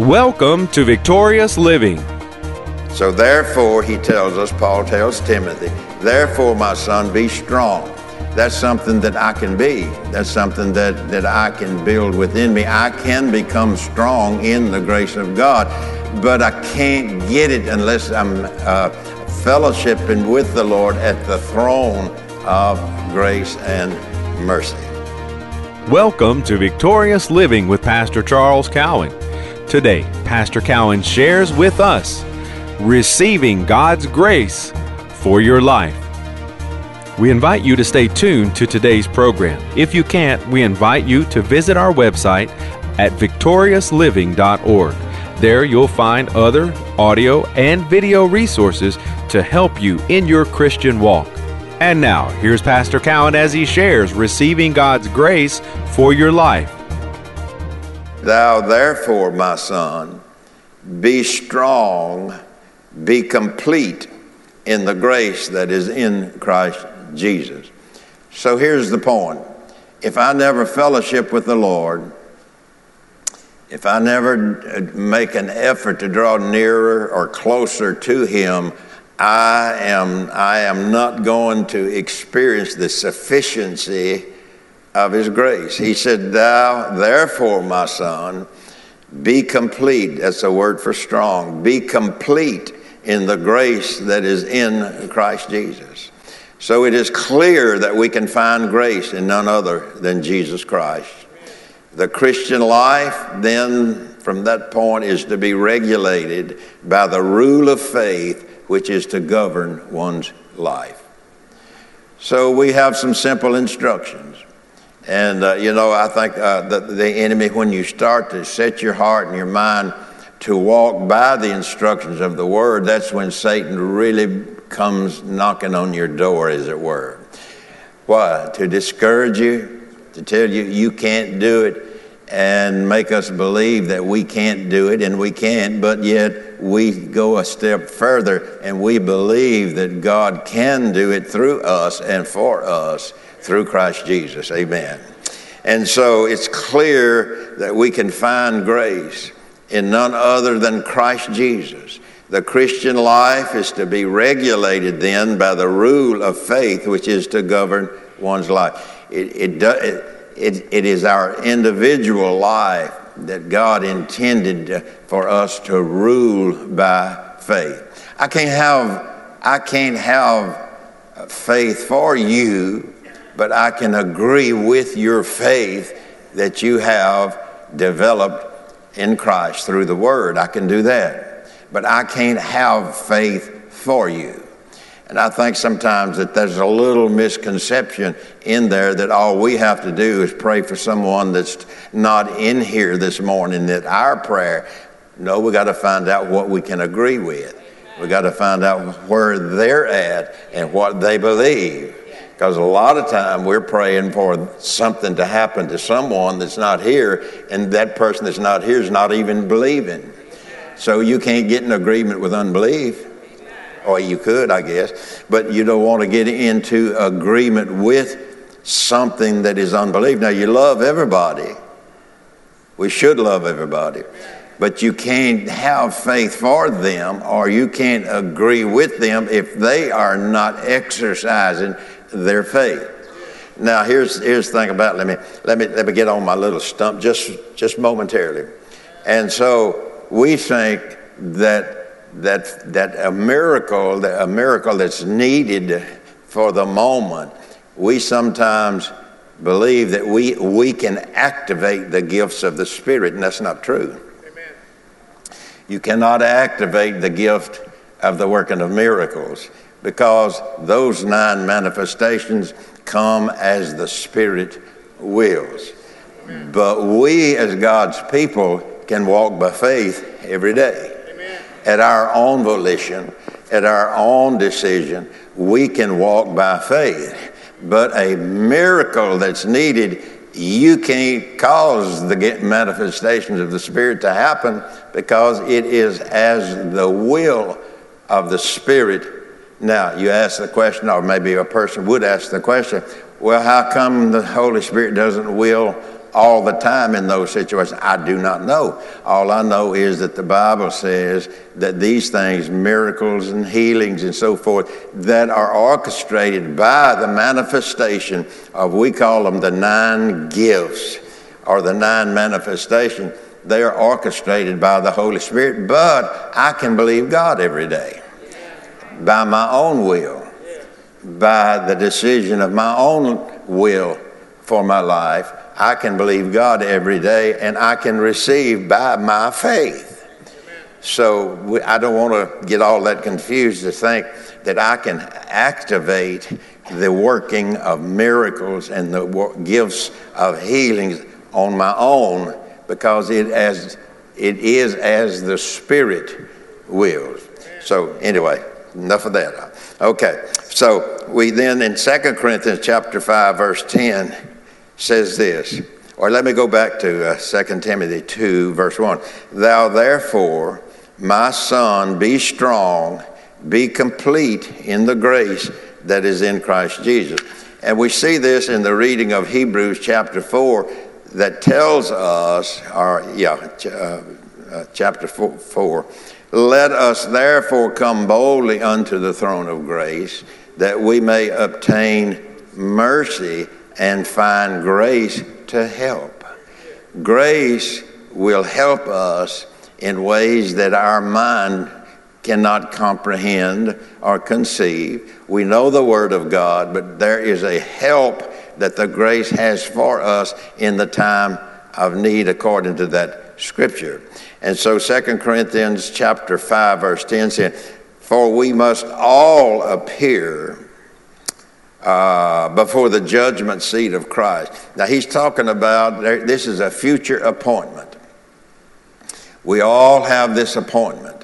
Welcome to Victorious Living. So therefore, he tells us, Paul tells Timothy, therefore, my son, be strong. That's something that I can be. That's something that, that I can build within me. I can become strong in the grace of God, but I can't get it unless I'm uh, fellowshipping with the Lord at the throne of grace and mercy. Welcome to Victorious Living with Pastor Charles Cowan. Today, Pastor Cowan shares with us receiving God's grace for your life. We invite you to stay tuned to today's program. If you can't, we invite you to visit our website at victoriousliving.org. There you'll find other audio and video resources to help you in your Christian walk. And now, here's Pastor Cowan as he shares receiving God's grace for your life. Thou therefore, my son, be strong, be complete in the grace that is in Christ Jesus. So here's the point. If I never fellowship with the Lord, if I never uh, make an effort to draw nearer or closer to Him, I am, I am not going to experience the sufficiency of his grace. He said, Thou, therefore, my son, be complete. That's a word for strong. Be complete in the grace that is in Christ Jesus. So it is clear that we can find grace in none other than Jesus Christ. The Christian life, then, from that point, is to be regulated by the rule of faith, which is to govern one's life. So we have some simple instructions. And, uh, you know, I think uh, that the enemy, when you start to set your heart and your mind to walk by the instructions of the word, that's when Satan really comes knocking on your door, as it were. Why? To discourage you, to tell you you can't do it, and make us believe that we can't do it and we can't, but yet we go a step further and we believe that God can do it through us and for us through Christ Jesus. Amen. And so it's clear that we can find grace in none other than Christ Jesus. The Christian life is to be regulated then by the rule of faith, which is to govern one's life. It, it, it, it is our individual life that God intended for us to rule by faith. I can't have, I can't have faith for you but I can agree with your faith that you have developed in Christ through the Word. I can do that. But I can't have faith for you. And I think sometimes that there's a little misconception in there that all we have to do is pray for someone that's not in here this morning, that our prayer, no, we got to find out what we can agree with. We got to find out where they're at and what they believe. Because a lot of time we're praying for something to happen to someone that's not here, and that person that's not here is not even believing. So you can't get in agreement with unbelief. Or you could, I guess, but you don't want to get into agreement with something that is unbelief. Now, you love everybody. We should love everybody. But you can't have faith for them or you can't agree with them if they are not exercising their faith. Now, here's, here's the thing about. Let me, let, me, let me get on my little stump just, just momentarily. And so we think that, that, that a miracle, a miracle that's needed for the moment, we sometimes believe that we, we can activate the gifts of the Spirit, and that's not true. Amen. You cannot activate the gift of the working of miracles because those nine manifestations come as the Spirit wills. But we, as God's people, can walk by faith every day. At our own volition, at our own decision, we can walk by faith. But a miracle that's needed, you can't cause the manifestations of the Spirit to happen because it is as the will of the Spirit now, you ask the question, or maybe a person would ask the question, well, how come the Holy Spirit doesn't will all the time in those situations? I do not know. All I know is that the Bible says that these things, miracles and healings and so forth, that are orchestrated by the manifestation of, we call them the nine gifts or the nine manifestations, they are orchestrated by the Holy Spirit. But I can believe God every day by my own will, by the decision of my own will for my life. I can believe God every day and I can receive by my faith. So I don't want to get all that confused to think that I can activate the working of miracles and the gifts of healings on my own because it as it is as the Spirit wills. So anyway, enough of that. Okay, so we then in 2 Corinthians chapter 5, verse 10 says this, or let me go back to uh, 2 Timothy 2, verse 1. Thou therefore, my son, be strong, be complete in the grace that is in Christ Jesus. And we see this in the reading of Hebrews chapter 4 that tells us, or yeah, uh, uh, chapter 4, 4 let us therefore come boldly unto the throne of grace that we may obtain mercy and find grace to help. Grace will help us in ways that our mind cannot comprehend or conceive. We know the Word of God, but there is a help that the grace has for us in the time of need according to that scripture. And so 2 Corinthians chapter 5 verse 10 says, "For we must all appear uh, before the judgment seat of Christ. Now, he's talking about this is a future appointment. We all have this appointment.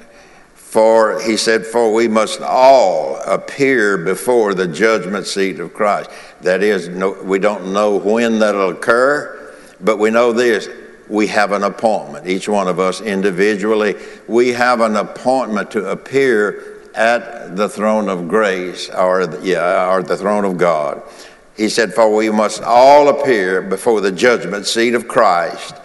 For, he said, for we must all appear before the judgment seat of Christ. That is, no, we don't know when that'll occur, but we know this we have an appointment. Each one of us individually, we have an appointment to appear at the throne of grace, or the, yeah, or the throne of God. He said, For we must all appear before the judgment seat of Christ,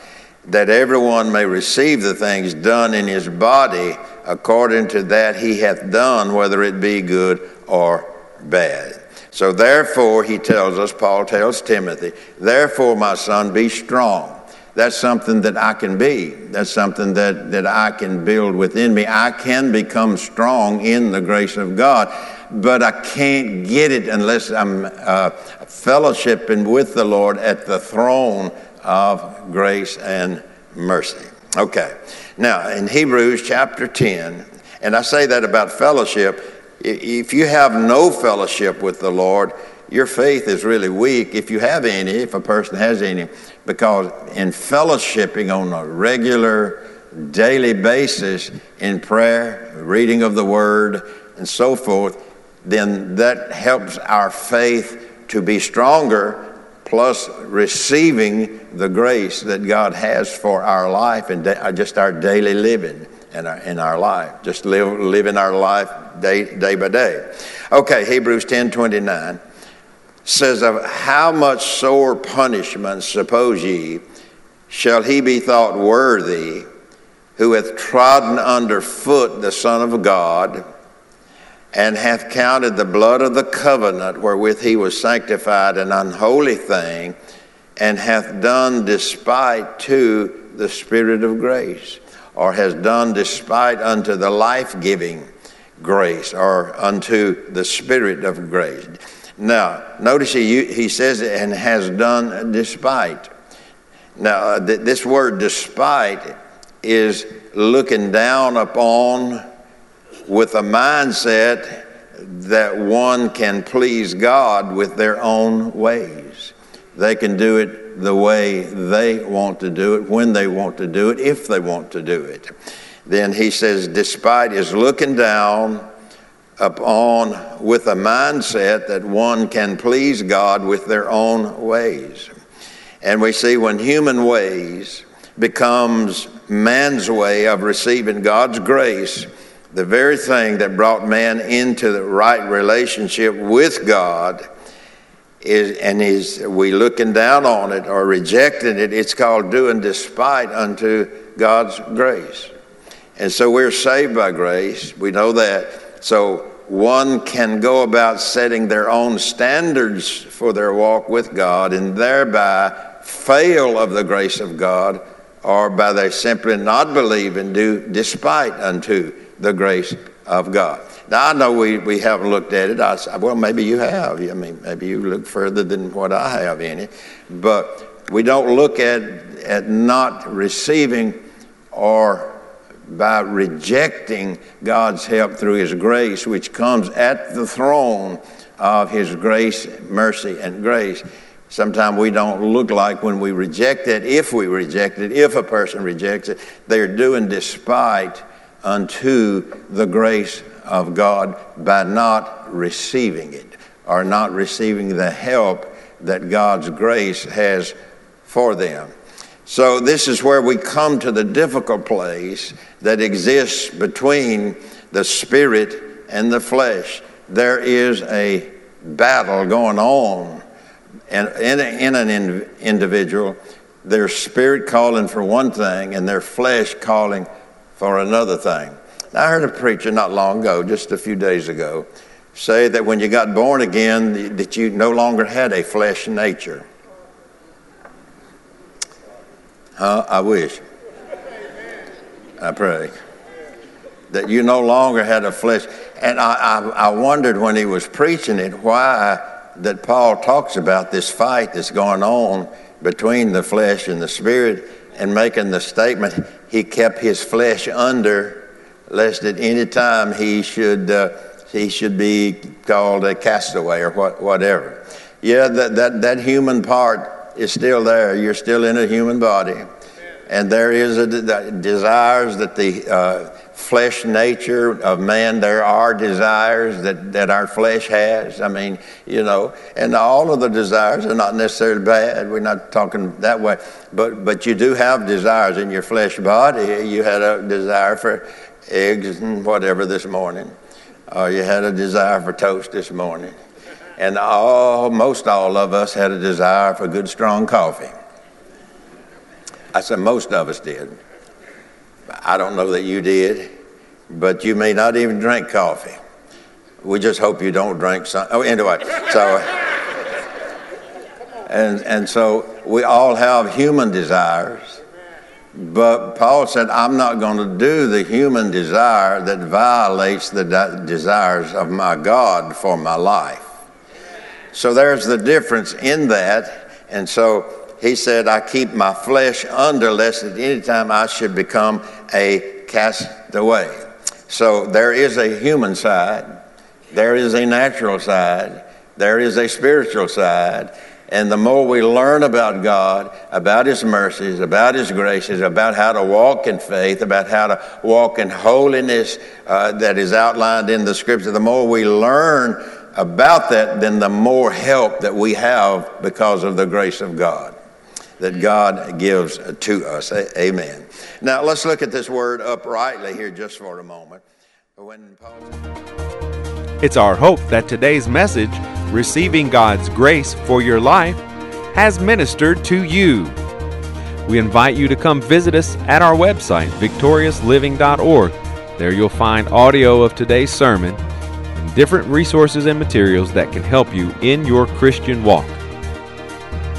that everyone may receive the things done in his body according to that he hath done, whether it be good or bad. So therefore, he tells us, Paul tells Timothy, therefore, my son, be strong that's something that I can be. That's something that, that I can build within me. I can become strong in the grace of God, but I can't get it unless I'm uh, fellowshipping with the Lord at the throne of grace and mercy. Okay. Now, in Hebrews chapter 10, and I say that about fellowship, if you have no fellowship with the Lord, your faith is really weak if you have any, if a person has any because in fellowshipping on a regular, daily basis in prayer, reading of the Word, and so forth, then that helps our faith to be stronger, plus receiving the grace that God has for our life and uh, just our daily living in our, in our life. Just live, living our life day, day by day. Okay, Hebrews 10 29 says, Of how much sore punishment, suppose ye, shall he be thought worthy who hath trodden under foot the Son of God, and hath counted the blood of the covenant wherewith he was sanctified an unholy thing, and hath done despite to the Spirit of grace, or has done despite unto the life giving grace, or unto the Spirit of grace. Now, notice he, he says it and has done despite. Now, uh, th- this word despite is looking down upon with a mindset that one can please God with their own ways. They can do it the way they want to do it, when they want to do it, if they want to do it. Then he says, despite is looking down upon with a mindset that one can please God with their own ways. And we see when human ways becomes man's way of receiving God's grace, the very thing that brought man into the right relationship with God, is, and is we looking down on it or rejecting it, it's called doing despite unto God's grace. And so we're saved by grace. We know that. So one can go about setting their own standards for their walk with God and thereby fail of the grace of God, or by they simply not believe and do despite unto the grace of God. Now, I know we, we haven't looked at it. I, said, well, maybe you have. I mean, maybe you look further than what I have in it. But we don't look at, at not receiving or by rejecting God's help through His grace, which comes at the throne of His grace, mercy, and grace. Sometimes we don't look like when we reject it, if we reject it, if a person rejects it, they're doing despite unto the grace of God by not receiving it or not receiving the help that God's grace has for them. So, this is where we come to the difficult place that exists between the spirit and the flesh. There is a battle going on and in, in an in, individual, their spirit calling for one thing and their flesh calling for another thing. Now, I heard a preacher not long ago, just a few days ago, say that when you got born again, that you no longer had a flesh nature. Huh? I wish. I pray. That you no longer had a flesh. And I, I, I wondered when he was preaching it why that Paul talks about this fight that's going on between the flesh and the spirit and making the statement he kept his flesh under lest at any time he should uh, he should be called a castaway or what, whatever yeah that, that, that human part is still there you're still in a human body and there is a de- desires that the uh, flesh nature of man, there are desires that, that our flesh has. I mean, you know, and all of the desires are not necessarily bad. We're not talking that way. But, but you do have desires in your flesh body. You had a desire for eggs and whatever this morning, or you had a desire for toast this morning. And all, most all of us had a desire for good, strong coffee. I said, most of us did. I don't know that you did but you may not even drink coffee. We just hope you don't drink some. Oh, anyway, so and and so we all have human desires, but Paul said, "I'm not going to do the human desire that violates the de- desires of my God for my life." So there's the difference in that, and so he said, "I keep my flesh under, lest at any time I should become a castaway." So there is a human side, there is a natural side, there is a spiritual side. And the more we learn about God, about His mercies, about His graces, about how to walk in faith, about how to walk in holiness uh, that is outlined in the Scripture, the more we learn about that, then the more help that we have because of the grace of God that God gives to us. Amen. Now, let's look at this word uprightly here just for a moment. It's our hope that today's message, Receiving God's Grace for Your Life, has ministered to you. We invite you to come visit us at our website, victoriousliving.org. There you'll find audio of today's sermon different resources and materials that can help you in your Christian walk.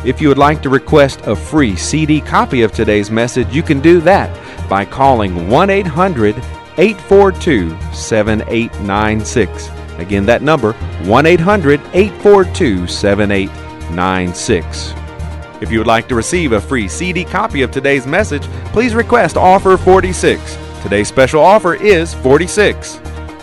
If you would like to request a free CD copy of today's message, you can do that by calling 1 800 842 7896. Again, that number 1 800 842 7896. If you would like to receive a free CD copy of today's message, please request offer 46. Today's special offer is 46.